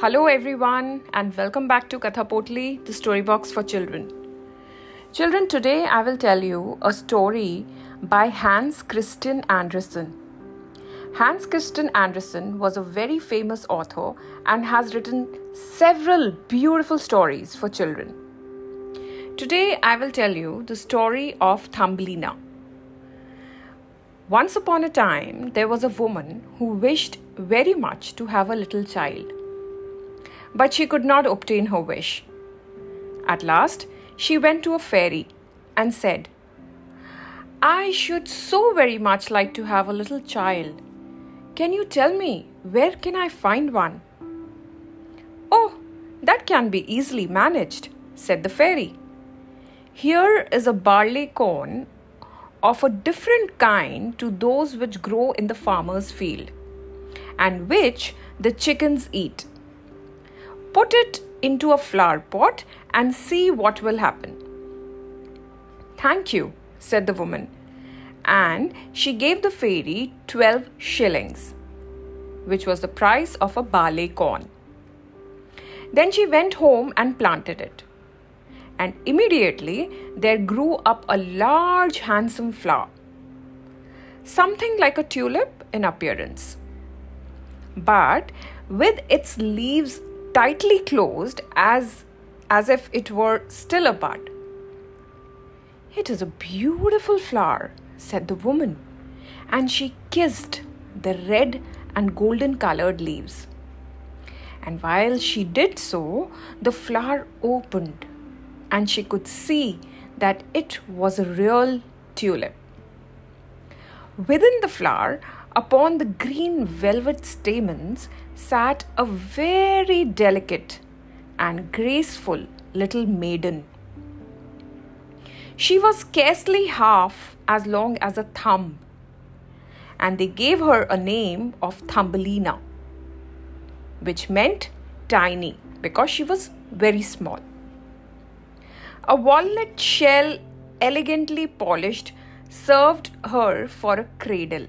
Hello, everyone, and welcome back to Kathapotli, the story box for children. Children, today I will tell you a story by Hans Christian Andersen. Hans Christian Andersen was a very famous author and has written several beautiful stories for children. Today I will tell you the story of Thumbelina. Once upon a time, there was a woman who wished very much to have a little child but she could not obtain her wish. At last, she went to a fairy and said, I should so very much like to have a little child. Can you tell me where can I find one? Oh, that can be easily managed, said the fairy. Here is a barley corn of a different kind to those which grow in the farmer's field and which the chickens eat. Put it into a flower pot and see what will happen. Thank you, said the woman, and she gave the fairy 12 shillings, which was the price of a barley corn. Then she went home and planted it. And immediately there grew up a large, handsome flower, something like a tulip in appearance, but with its leaves tightly closed as, as if it were still a bud. It is a beautiful flower, said the woman, and she kissed the red and golden colored leaves. And while she did so, the flower opened, and she could see that it was a real tulip. Within the flower, upon the green velvet stamens, sat a very delicate and graceful little maiden. She was scarcely half as long as a thumb, and they gave her a name of Thumbelina, which meant tiny because she was very small. A walnut shell, elegantly polished, served her for a cradle.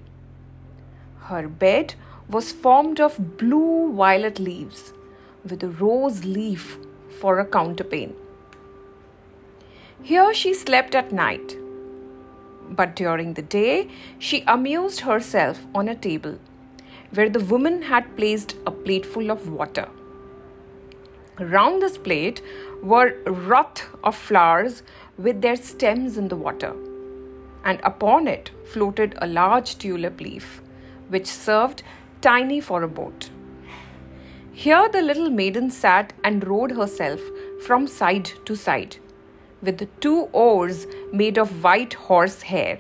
Her bed was formed of blue violet leaves with a rose leaf for a counterpane. Here she slept at night, but during the day she amused herself on a table where the woman had placed a plateful of water. Round this plate were wreaths of flowers with their stems in the water, and upon it floated a large tulip leaf, which served tiny for a boat. Here the little maiden sat and rowed herself from side to side with two oars made of white horse hair.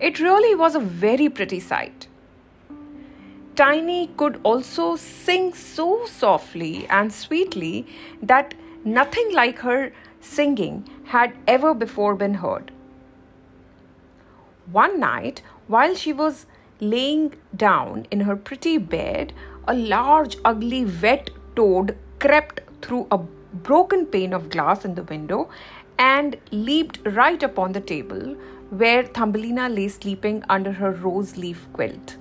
It really was a very pretty sight. Tiny could also sing so softly and sweetly that nothing like her singing had ever before been heard. One night, while she was laying down in her pretty bed, a large, ugly, wet toad crept through a broken pane of glass in the window and leaped right upon the table where Thumbelina lay sleeping under her rose leaf quilt.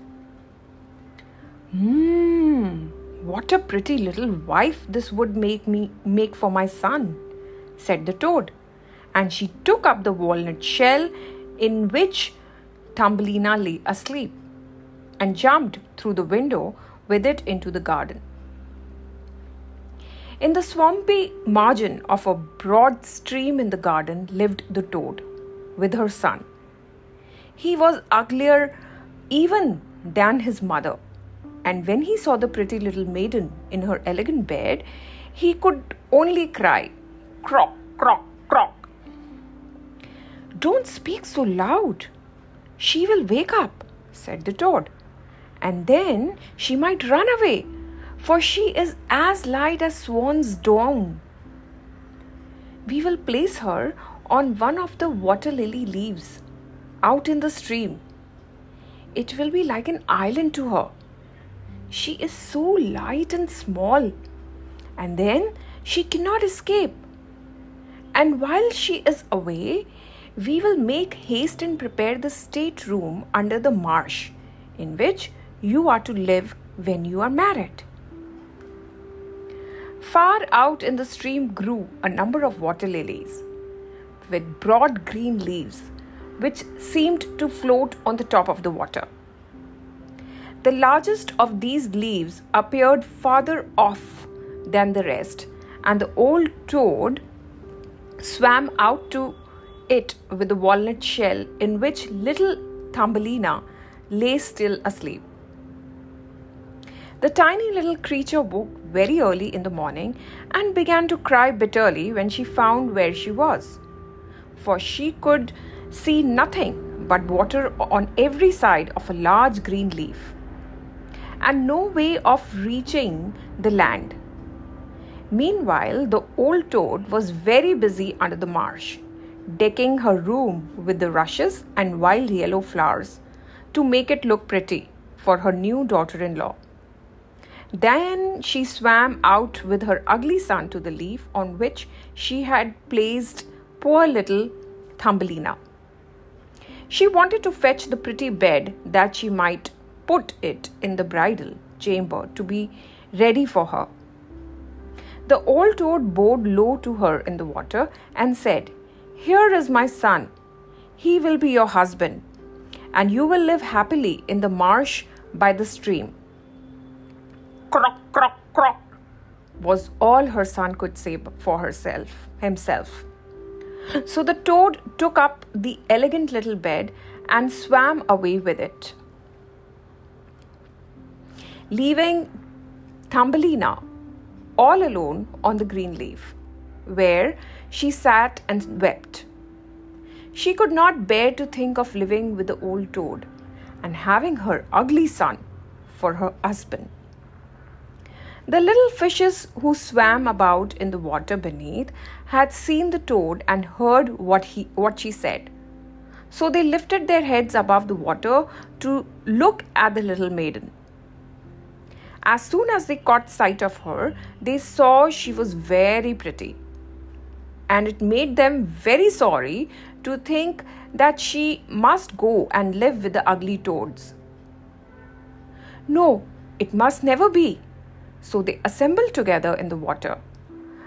Hmm, what a pretty little wife this would make me make for my son, said the toad. And she took up the walnut shell in which Thumbelina lay asleep and jumped through the window with it into the garden. In the swampy margin of a broad stream in the garden lived the toad with her son. He was uglier even than his mother, and when he saw the pretty little maiden in her elegant bed, he could only cry, Croak, croak, croak. Don't speak so loud. She will wake up, said the toad and then she might run away, for she is as light as swan's down. We will place her on one of the water lily leaves out in the stream. It will be like an island to her. She is so light and small, and then she cannot escape. And while she is away, we will make haste and prepare the state room under the marsh, in which you are to live when you are married. Far out in the stream grew a number of water lilies with broad green leaves, which seemed to float on the top of the water. The largest of these leaves appeared farther off than the rest, and the old toad swam out to it with a walnut shell in which little Thumbelina lay still asleep. The tiny little creature woke very early in the morning and began to cry bitterly when she found where she was. For she could see nothing but water on every side of a large green leaf, and no way of reaching the land. Meanwhile, the old toad was very busy under the marsh, decking her room with the rushes and wild yellow flowers to make it look pretty for her new daughter in law. Then she swam out with her ugly son to the leaf on which she had placed poor little Thumbelina. She wanted to fetch the pretty bed that she might put it in the bridal chamber to be ready for her. The old toad bowed low to her in the water and said, Here is my son. He will be your husband, and you will live happily in the marsh by the stream. Croak, croak, croak was all her son could say for herself, himself. So the toad took up the elegant little bed and swam away with it, leaving Thumbelina all alone on the green leaf, where she sat and wept. She could not bear to think of living with the old toad and having her ugly son for her husband. The little fishes who swam about in the water beneath had seen the toad and heard what, he, what she said. So they lifted their heads above the water to look at the little maiden. As soon as they caught sight of her, they saw she was very pretty. And it made them very sorry to think that she must go and live with the ugly toads. No, it must never be. So they assembled together in the water,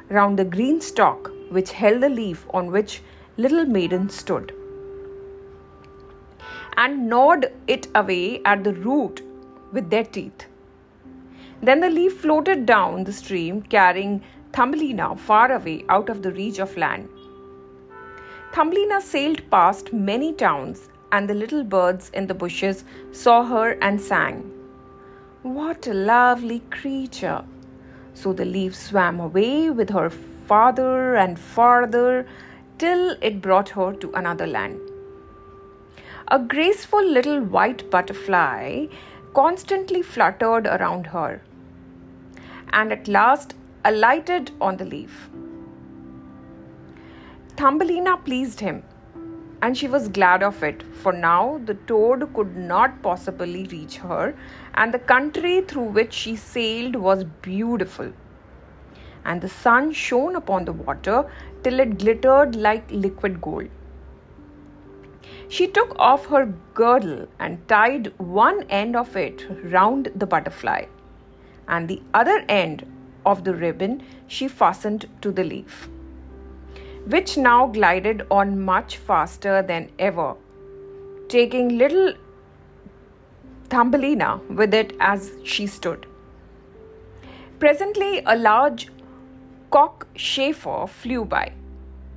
round the green stalk which held the leaf on which little maiden stood, and gnawed it away at the root with their teeth. Then the leaf floated down the stream, carrying Thumbelina far away out of the reach of land. Thumbelina sailed past many towns, and the little birds in the bushes saw her and sang, What a lovely creature! So the leaf swam away with her farther and farther till it brought her to another land. A graceful little white butterfly constantly fluttered around her and at last alighted on the leaf. Thumbelina pleased him, and she was glad of it, for now the toad could not possibly reach her, and the country through which she sailed was beautiful. And the sun shone upon the water till it glittered like liquid gold. She took off her girdle and tied one end of it round the butterfly and the other end of the ribbon she fastened to the leaf, which now glided on much faster than ever, taking little Thumbelina with it as she stood. Presently, a large cockchafer flew by.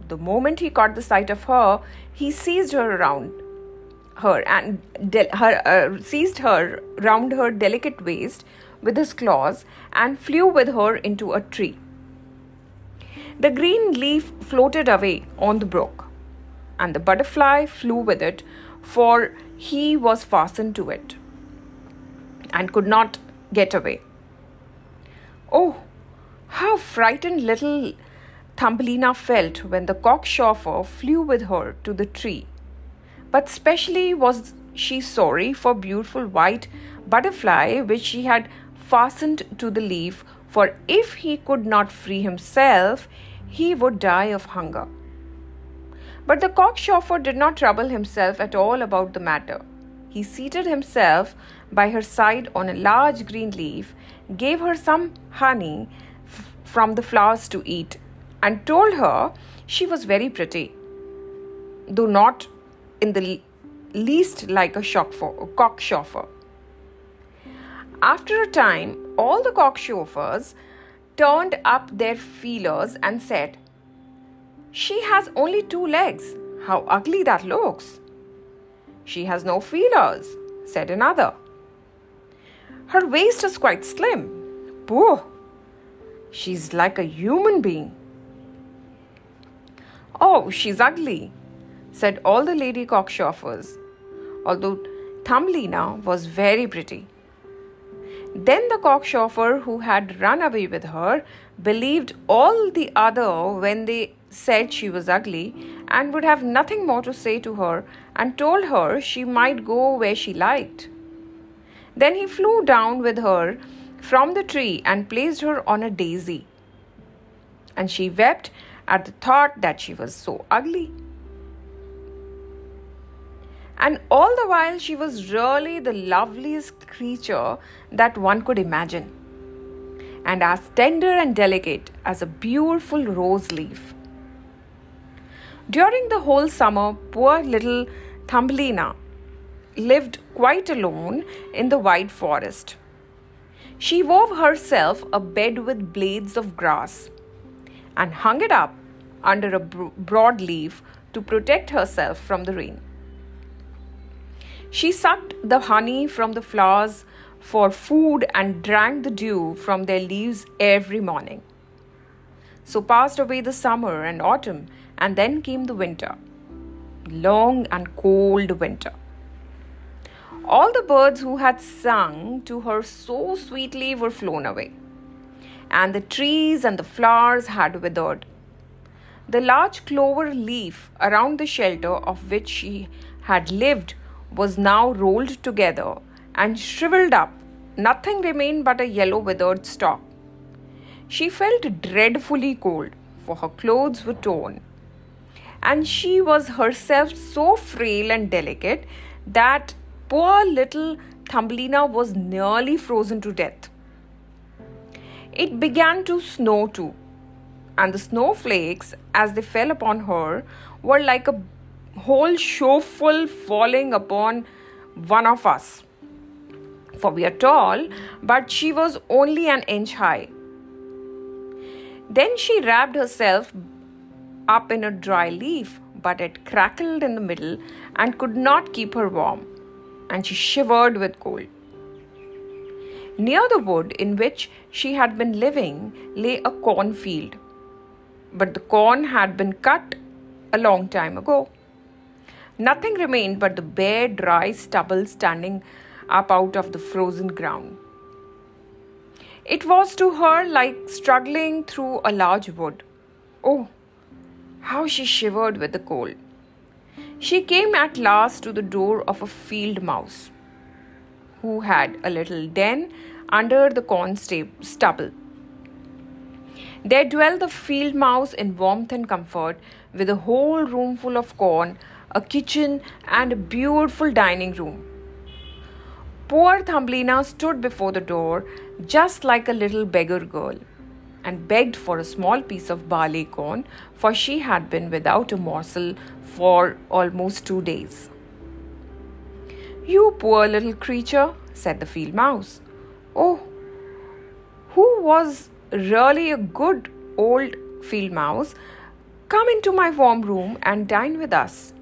The moment he caught the sight of her, he seized her around her and de- her, uh, seized her round her delicate waist with his claws and flew with her into a tree. The green leaf floated away on the brook, and the butterfly flew with it, for he was fastened to it and could not get away. Oh, how frightened little Thumbelina felt when the cockchafer flew with her to the tree. But specially was she sorry for beautiful white butterfly which she had fastened to the leaf, for if he could not free himself, he would die of hunger. But the cockchafer did not trouble himself at all about the matter. He seated himself by her side on a large green leaf, gave her some honey f- from the flowers to eat and told her she was very pretty, though not in the least like a, a cockchafer. After a time, all the cockchafers turned up their feelers and said, She has only two legs. How ugly that looks! She has no feelers, said another. Her waist is quite slim. Pooh! She's like a human being. Oh, she's ugly, said all the lady cockchafers, although Thumbelina was very pretty. Then the cockchafer who had run away with her believed all the other when they said she was ugly and would have nothing more to say to her and told her she might go where she liked. Then he flew down with her from the tree and placed her on a daisy. And she wept at the thought that she was so ugly. And all the while, she was really the loveliest creature that one could imagine, and as tender and delicate as a beautiful rose leaf. During the whole summer, poor little Thumbelina lived quite alone in the wide forest. She wove herself a bed with blades of grass and hung it up under a broad leaf to protect herself from the rain. She sucked the honey from the flowers for food and drank the dew from their leaves every morning. So passed away the summer and autumn, and then came the winter. Long and cold winter. All the birds who had sung to her so sweetly were flown away, and the trees and the flowers had withered. The large clover leaf around the shelter of which she had lived was now rolled together and shriveled up. Nothing remained but a yellow withered stalk. She felt dreadfully cold, for her clothes were torn. And she was herself so frail and delicate that poor little Thumbelina was nearly frozen to death. It began to snow too, and the snowflakes, as they fell upon her, were like a whole showful falling upon one of us. For we are tall, but she was only an inch high. Then she wrapped herself up in a dry leaf, but it crackled in the middle and could not keep her warm, and she shivered with cold. Near the wood in which she had been living lay a cornfield, but the corn had been cut a long time ago. Nothing remained but the bare, dry stubble standing up out of the frozen ground. It was to her like struggling through a large wood. Oh, how she shivered with the cold. She came at last to the door of a field mouse who had a little den under the corn stubble. There dwelt the field mouse in warmth and comfort, with a whole room full of corn a kitchen, and a beautiful dining room. Poor Thumbelina stood before the door just like a little beggar girl and begged for a small piece of barley corn, for she had been without a morsel for almost two days. You poor little creature, said the field mouse. Oh, who was really a good old field mouse, come into my warm room and dine with us.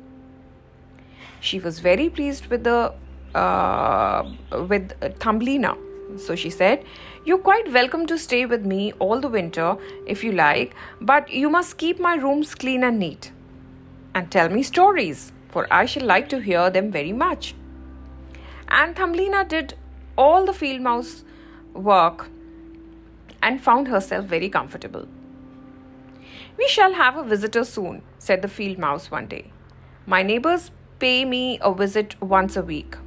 She was very pleased with the uh, with Thumbelina. So she said, You're quite welcome to stay with me all the winter if you like, but you must keep my rooms clean and neat. And tell me stories, for I shall like to hear them very much. And Thumbelina did all the field mouse work and found herself very comfortable. We shall have a visitor soon, said the field mouse one day. My neighbors pay me a visit once a week.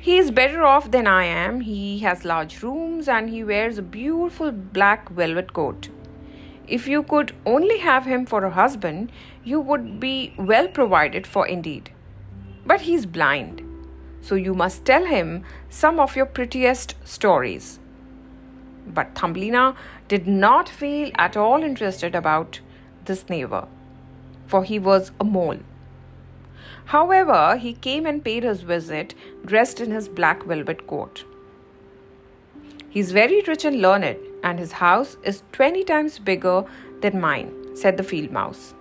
He is better off than I am. He has large rooms and he wears a beautiful black velvet coat. If you could only have him for a husband, you would be well provided for indeed. But he is blind, so you must tell him some of your prettiest stories. But Thumbelina did not feel at all interested about this neighbor, for he was a mole. However, he came and paid his visit dressed in his black velvet coat. He is very rich and learned, and his house is twenty times bigger than mine, said the field mouse.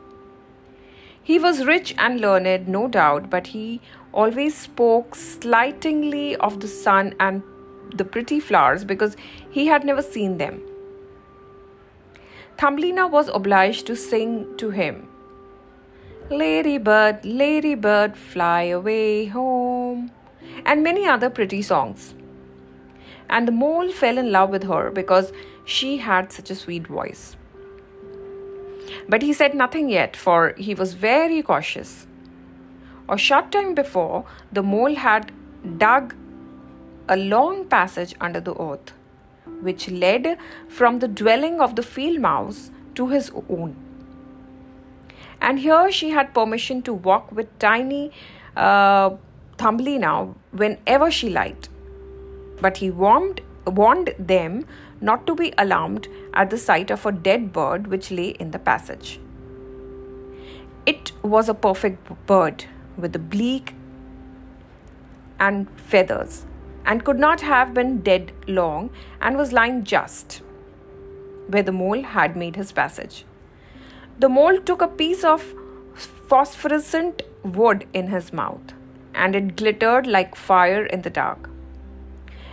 He was rich and learned, no doubt, but he always spoke slightingly of the sun and the pretty flowers because he had never seen them. Thumbelina was obliged to sing to him Ladybird, Ladybird, fly away home, and many other pretty songs. And the mole fell in love with her because she had such a sweet voice. But he said nothing yet, for he was very cautious. A short time before, the mole had dug a long passage under the earth, which led from the dwelling of the field mouse to his own and here she had permission to walk with tiny uh, Thumbelina whenever she liked. But he warned, warned them not to be alarmed at the sight of a dead bird which lay in the passage. It was a perfect bird with a beak and feathers, and could not have been dead long, and was lying just where the mole had made his passage. The mole took a piece of phosphorescent wood in his mouth, and it glittered like fire in the dark.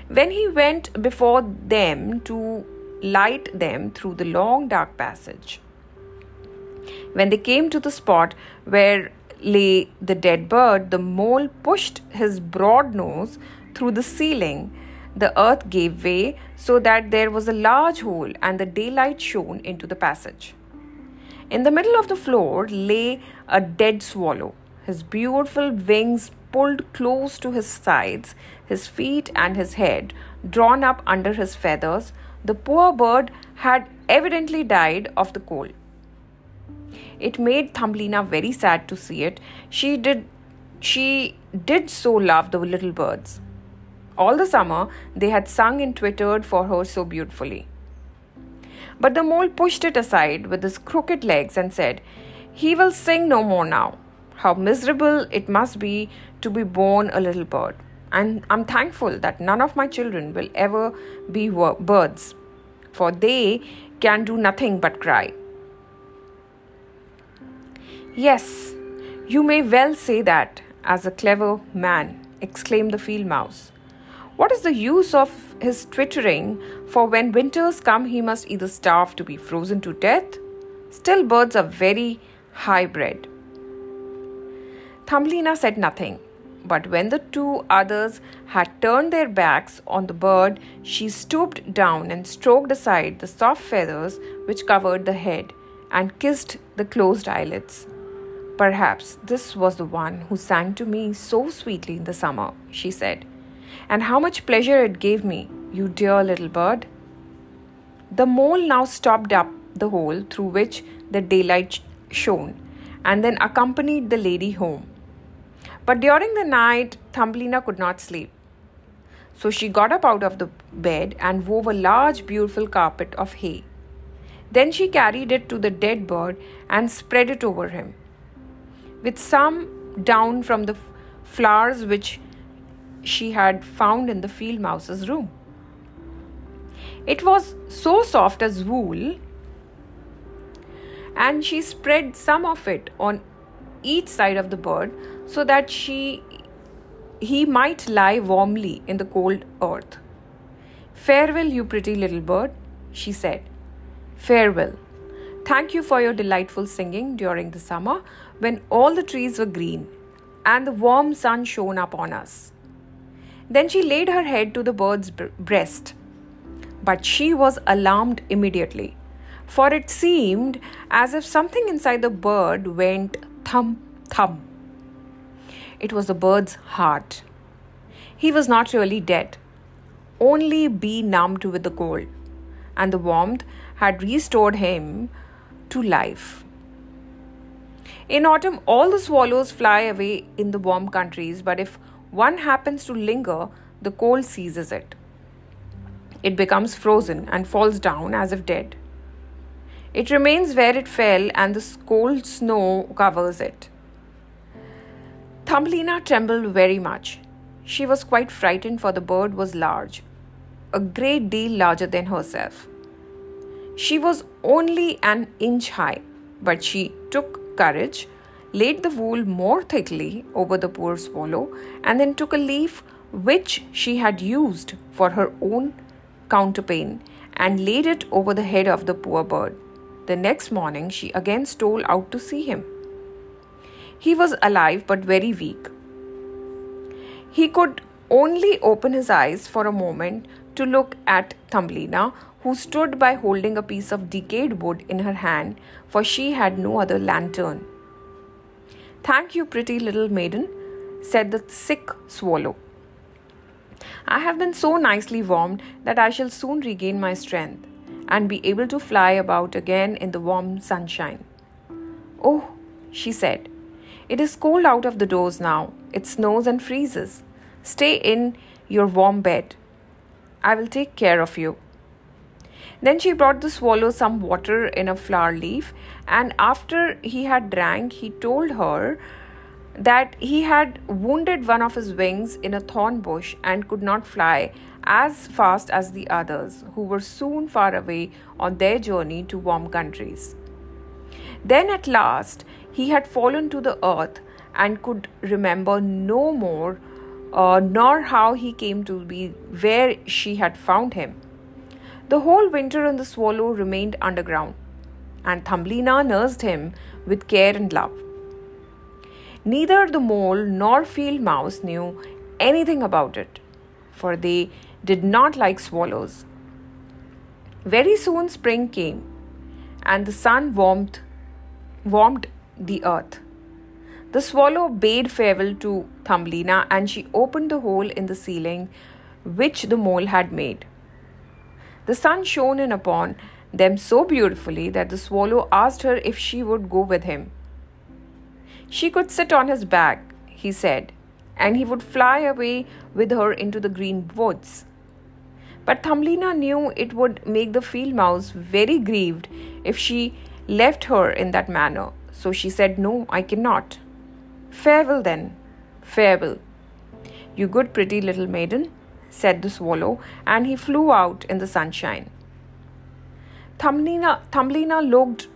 When he went before them to light them through the long dark passage, when they came to the spot where lay the dead bird, the mole pushed his broad nose through the ceiling. The earth gave way so that there was a large hole, and the daylight shone into the passage. In the middle of the floor lay a dead swallow, his beautiful wings pulled close to his sides, his feet and his head drawn up under his feathers. The poor bird had evidently died of the cold. It made Thumbelina very sad to see it. She did she did so love the little birds. All the summer they had sung and twittered for her so beautifully. But the mole pushed it aside with his crooked legs and said, He will sing no more now. How miserable it must be to be born a little bird. And I'm thankful that none of my children will ever be birds, for they can do nothing but cry. Yes, you may well say that, as a clever man, exclaimed the field mouse. What is the use of his twittering? For when winters come, he must either starve to be frozen to death. Still, birds are very high bred. Thumbelina said nothing, but when the two others had turned their backs on the bird, she stooped down and stroked aside the soft feathers which covered the head and kissed the closed eyelids. Perhaps this was the one who sang to me so sweetly in the summer, she said and how much pleasure it gave me, you dear little bird. The mole now stopped up the hole through which the daylight shone and then accompanied the lady home. But during the night, Thumbelina could not sleep. So she got up out of the bed and wove a large, beautiful carpet of hay. Then she carried it to the dead bird and spread it over him. With some down from the flowers which she had found in the field mouse's room. It was so soft as wool, and she spread some of it on each side of the bird so that she he might lie warmly in the cold earth. Farewell, you pretty little bird, she said. Farewell. Thank you for your delightful singing during the summer when all the trees were green and the warm sun shone upon us. Then she laid her head to the bird's breast. But she was alarmed immediately, for it seemed as if something inside the bird went thump thump. It was the bird's heart. He was not really dead, only benumbed with the cold, and the warmth had restored him to life. In autumn, all the swallows fly away in the warm countries, but if one happens to linger, the cold seizes it. It becomes frozen and falls down as if dead. It remains where it fell, and the cold snow covers it. Thumbelina trembled very much. She was quite frightened, for the bird was large, a great deal larger than herself. She was only an inch high, but she took courage, laid the wool more thickly over the poor swallow, and then took a leaf which she had used for her own counterpane and laid it over the head of the poor bird. The next morning she again stole out to see him. He was alive but very weak. He could only open his eyes for a moment to look at Thumbelina, who stood by holding a piece of decayed wood in her hand, for she had no other lantern. Thank you, pretty little maiden, said the sick swallow. I have been so nicely warmed that I shall soon regain my strength and be able to fly about again in the warm sunshine. Oh, she said, it is cold out of the doors now. It snows and freezes. Stay in your warm bed. I will take care of you. Then she brought the swallow some water in a flower leaf, and after he had drank, he told her that he had wounded one of his wings in a thorn bush and could not fly as fast as the others, who were soon far away on their journey to warm countries. Then at last he had fallen to the earth and could remember no more, uh, nor how he came to be where she had found him. The whole winter in the swallow remained underground, and Thumbelina nursed him with care and love. Neither the mole nor field mouse knew anything about it, for they did not like swallows. Very soon spring came, and the sun warmed, warmed the earth. The swallow bade farewell to Thumbelina, and she opened the hole in the ceiling which the mole had made. The sun shone in upon them so beautifully that the swallow asked her if she would go with him. She could sit on his back, he said, and he would fly away with her into the green woods. But Thumbelina knew it would make the field mouse very grieved if she left her in that manner, so she said, No, I cannot. Farewell then, farewell. You good pretty little maiden, said the swallow, and he flew out in the sunshine. Thumbelina, Thumbelina looked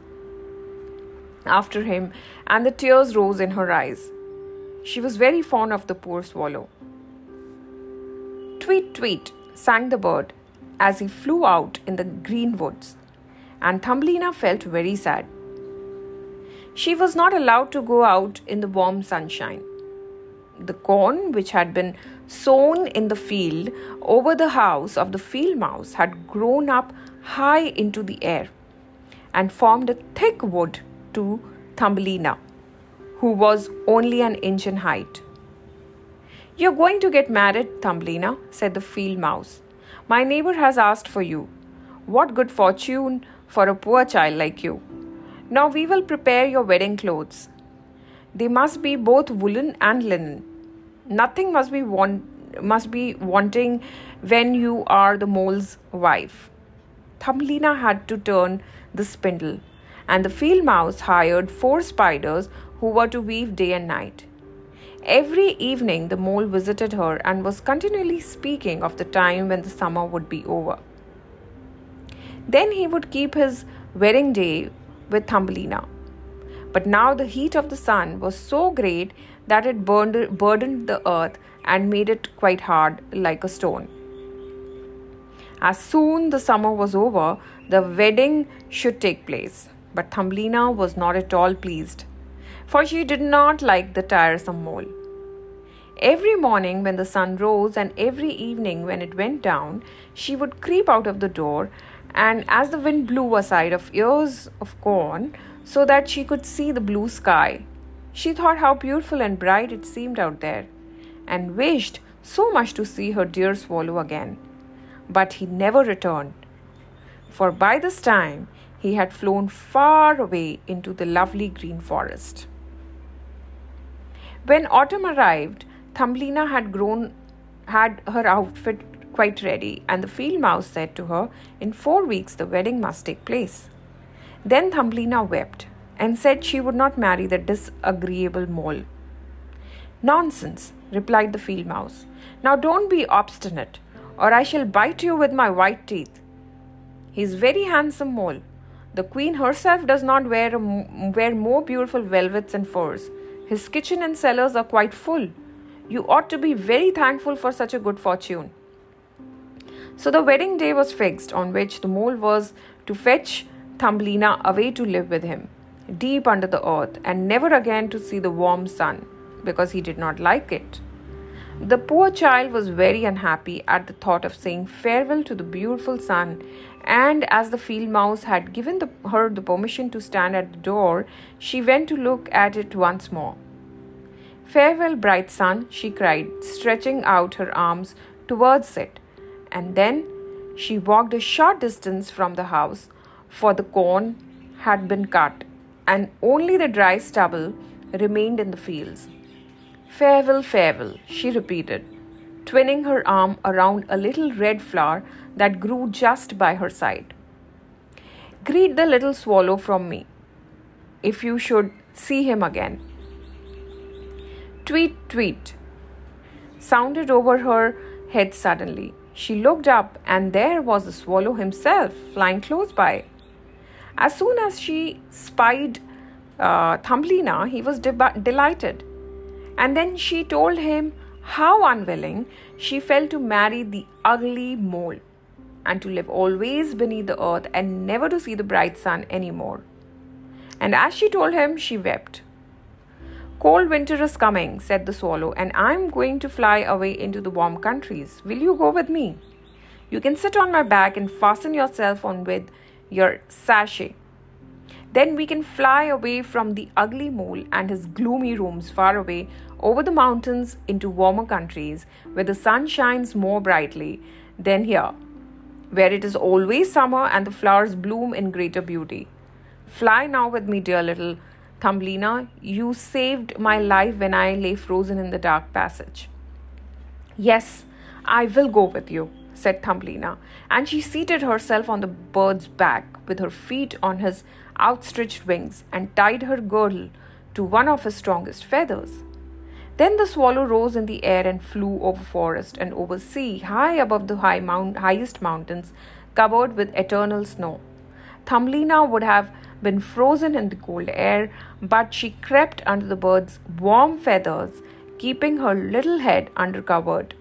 after him, and the tears rose in her eyes. She was very fond of the poor swallow. Tweet, tweet, sang the bird as he flew out in the green woods, and Thumbelina felt very sad. She was not allowed to go out in the warm sunshine. The corn, which had been sown in the field over the house of the field mouse, had grown up high into the air and formed a thick wood to Thumbelina, who was only an inch in height. You're going to get married, Thumbelina, said the field mouse. My neighbor has asked for you. What good fortune for a poor child like you. Now we will prepare your wedding clothes. They must be both woolen and linen. Nothing must be want- must be wanting when you are the mole's wife. Thumbelina had to turn the spindle and the field mouse hired four spiders who were to weave day and night. Every evening, the mole visited her and was continually speaking of the time when the summer would be over. Then he would keep his wedding day with Thumbelina. But now the heat of the sun was so great that it burned, burdened the earth and made it quite hard like a stone. As soon the summer was over, the wedding should take place. But Thumbelina was not at all pleased, for she did not like the tiresome mole. Every morning when the sun rose and every evening when it went down, she would creep out of the door, and as the wind blew aside of ears of corn so that she could see the blue sky, she thought how beautiful and bright it seemed out there, and wished so much to see her dear swallow again. But he never returned, for by this time he had flown far away into the lovely green forest. When autumn arrived, Thumbelina had grown had her outfit quite ready, and the field mouse said to her, In four weeks the wedding must take place. Then Thumbelina wept and said she would not marry the disagreeable mole. Nonsense, replied the field mouse. Now don't be obstinate, or I shall bite you with my white teeth. He is very handsome mole. The queen herself does not wear, wear more beautiful velvets and furs. His kitchen and cellars are quite full. You ought to be very thankful for such a good fortune. So the wedding day was fixed, on which the mole was to fetch Thumbelina away to live with him, deep under the earth, and never again to see the warm sun, because he did not like it. The poor child was very unhappy at the thought of saying farewell to the beautiful sun, and as the field mouse had given the, her the permission to stand at the door, she went to look at it once more. Farewell, bright sun, she cried, stretching out her arms towards it. And then she walked a short distance from the house, for the corn had been cut, and only the dry stubble remained in the fields. Farewell, farewell, she repeated, twinning her arm around a little red flower that grew just by her side. Greet the little swallow from me, if you should see him again. Tweet, tweet, sounded over her head suddenly. She looked up, and there was the swallow himself flying close by. As soon as she spied uh, Thumbelina, he was de- delighted. And then she told him how unwilling she felt to marry the ugly mole and to live always beneath the earth and never to see the bright sun any more. And as she told him, she wept. Cold winter is coming, said the swallow, and I'm going to fly away into the warm countries. Will you go with me? You can sit on my back and fasten yourself on with your sachet. Then we can fly away from the ugly mole and his gloomy rooms far away over the mountains into warmer countries where the sun shines more brightly than here, where it is always summer and the flowers bloom in greater beauty. Fly now with me, dear little Thumbelina, you saved my life when I lay frozen in the dark passage. Yes, I will go with you, said Thumbelina, and she seated herself on the bird's back with her feet on his outstretched wings and tied her girdle to one of his strongest feathers. Then the swallow rose in the air and flew over forest and over sea, high above the high mount, highest mountains covered with eternal snow. Thumbelina would have been frozen in the cold air, but she crept under the bird's warm feathers, keeping her little head undercovered,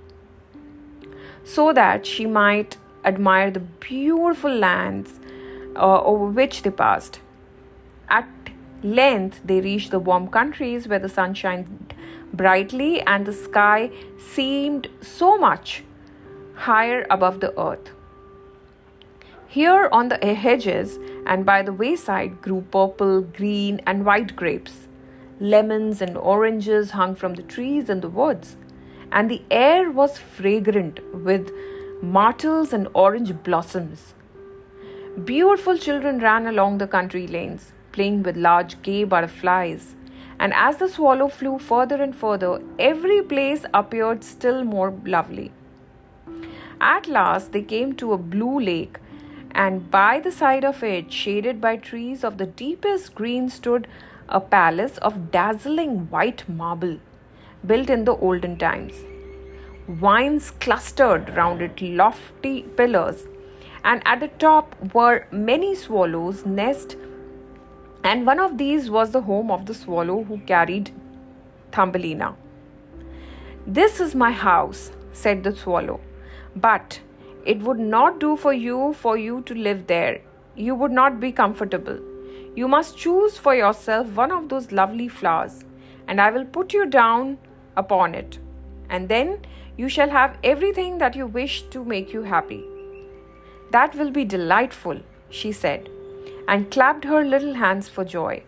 so that she might admire the beautiful lands uh, over which they passed. At length, they reached the warm countries where the sun shined brightly and the sky seemed so much higher above the earth. Here on the hedges and by the wayside grew purple, green, and white grapes. Lemons and oranges hung from the trees in the woods, and the air was fragrant with myrtles and orange blossoms. Beautiful children ran along the country lanes, playing with large gay butterflies. And as the swallow flew further and further, every place appeared still more lovely. At last, they came to a blue lake and by the side of it, shaded by trees of the deepest green, stood a palace of dazzling white marble, built in the olden times. Vines clustered round its lofty pillars, and at the top were many swallows' nests, and one of these was the home of the swallow who carried Thumbelina. This is my house, said the swallow, but it would not do for you for you to live there. You would not be comfortable. You must choose for yourself one of those lovely flowers, and I will put you down upon it. And then you shall have everything that you wish to make you happy. That will be delightful, she said, and clapped her little hands for joy.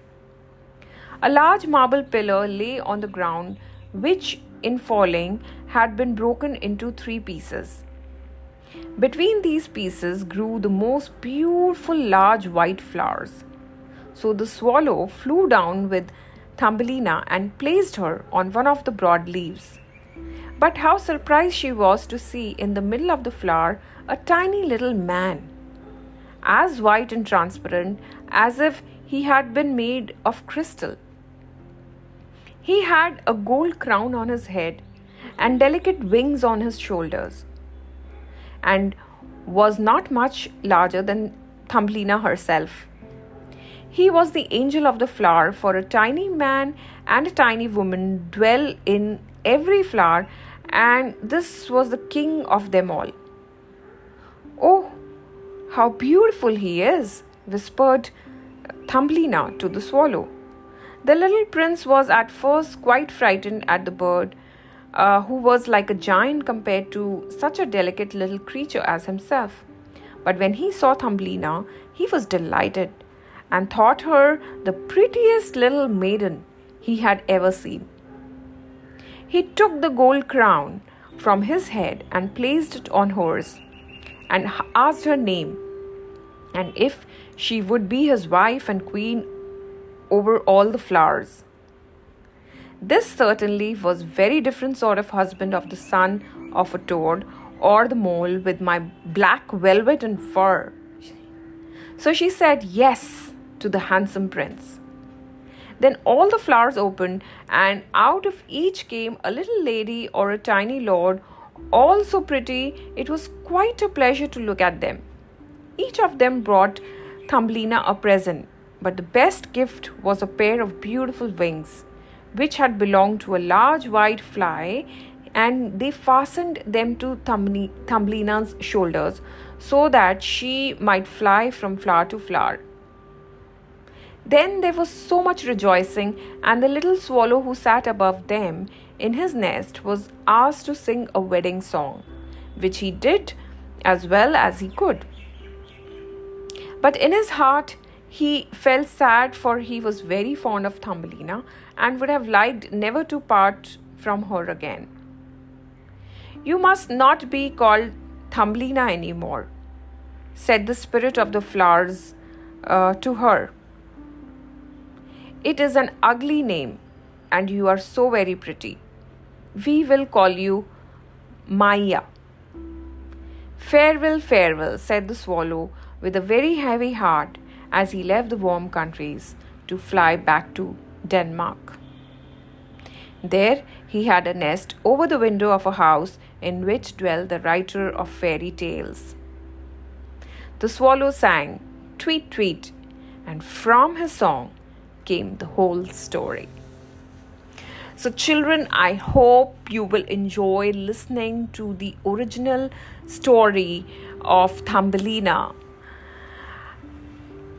A large marble pillar lay on the ground, which, in falling, had been broken into three pieces. Between these pieces grew the most beautiful large white flowers. So the swallow flew down with Thumbelina and placed her on one of the broad leaves. But how surprised she was to see in the middle of the flower a tiny little man, as white and transparent as if he had been made of crystal. He had a gold crown on his head and delicate wings on his shoulders, and was not much larger than Thumbelina herself. He was the angel of the flower, for a tiny man and a tiny woman dwell in every flower, and this was the king of them all. Oh, how beautiful he is, whispered Thumbelina to the swallow. The little prince was at first quite frightened at the bird, uh, who was like a giant compared to such a delicate little creature as himself. But when he saw Thumbelina, he was delighted and thought her the prettiest little maiden he had ever seen. He took the gold crown from his head and placed it on hers and asked her name and if she would be his wife and queen over all the flowers. This certainly was very different sort of husband of the son of a toad or the mole with my black velvet and fur. So she said yes to the handsome prince. Then all the flowers opened, and out of each came a little lady or a tiny lord, all so pretty it was quite a pleasure to look at them. Each of them brought Thumbelina a present, but the best gift was a pair of beautiful wings, which had belonged to a large white fly, and they fastened them to Thumbelina's shoulders so that she might fly from flower to flower. Then there was so much rejoicing, and the little swallow who sat above them in his nest was asked to sing a wedding song, which he did as well as he could. But in his heart, he felt sad for he was very fond of Thumbelina and would have liked never to part from her again. You must not be called Thumbelina anymore, said the spirit of the flowers uh, to her. It is an ugly name, and you are so very pretty. We will call you Maya. Farewell, farewell, said the swallow with a very heavy heart as he left the warm countries to fly back to Denmark. There he had a nest over the window of a house in which dwelt the writer of fairy tales. The swallow sang, Tweet, tweet, and from his song came the whole story. So, children, I hope you will enjoy listening to the original story of Thumbelina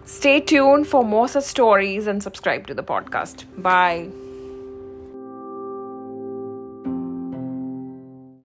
Stay tuned for more such stories and subscribe to the podcast. Bye.